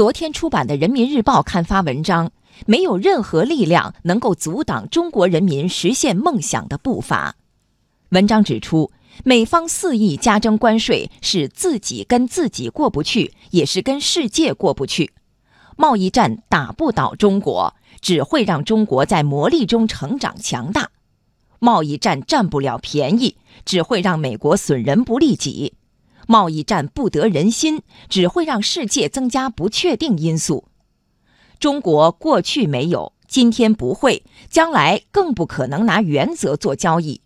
昨天出版的《人民日报》刊发文章，没有任何力量能够阻挡中国人民实现梦想的步伐。文章指出，美方肆意加征关税，是自己跟自己过不去，也是跟世界过不去。贸易战打不倒中国，只会让中国在磨砺中成长强大。贸易战占不了便宜，只会让美国损人不利己。贸易战不得人心，只会让世界增加不确定因素。中国过去没有，今天不会，将来更不可能拿原则做交易。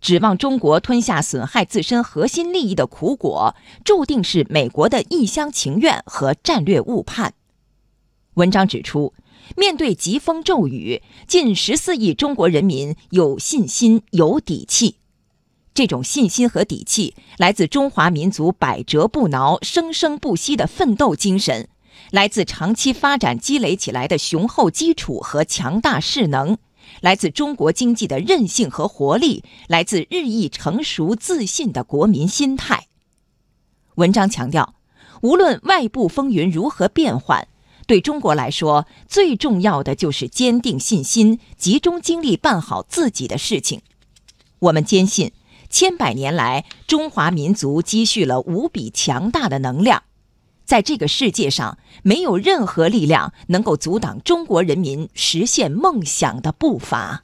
指望中国吞下损害自身核心利益的苦果，注定是美国的一厢情愿和战略误判。文章指出，面对疾风骤雨，近十四亿中国人民有信心、有底气。这种信心和底气来自中华民族百折不挠、生生不息的奋斗精神，来自长期发展积累起来的雄厚基础和强大势能，来自中国经济的韧性和活力，来自日益成熟自信的国民心态。文章强调，无论外部风云如何变幻，对中国来说，最重要的就是坚定信心，集中精力办好自己的事情。我们坚信。千百年来，中华民族积蓄了无比强大的能量，在这个世界上，没有任何力量能够阻挡中国人民实现梦想的步伐。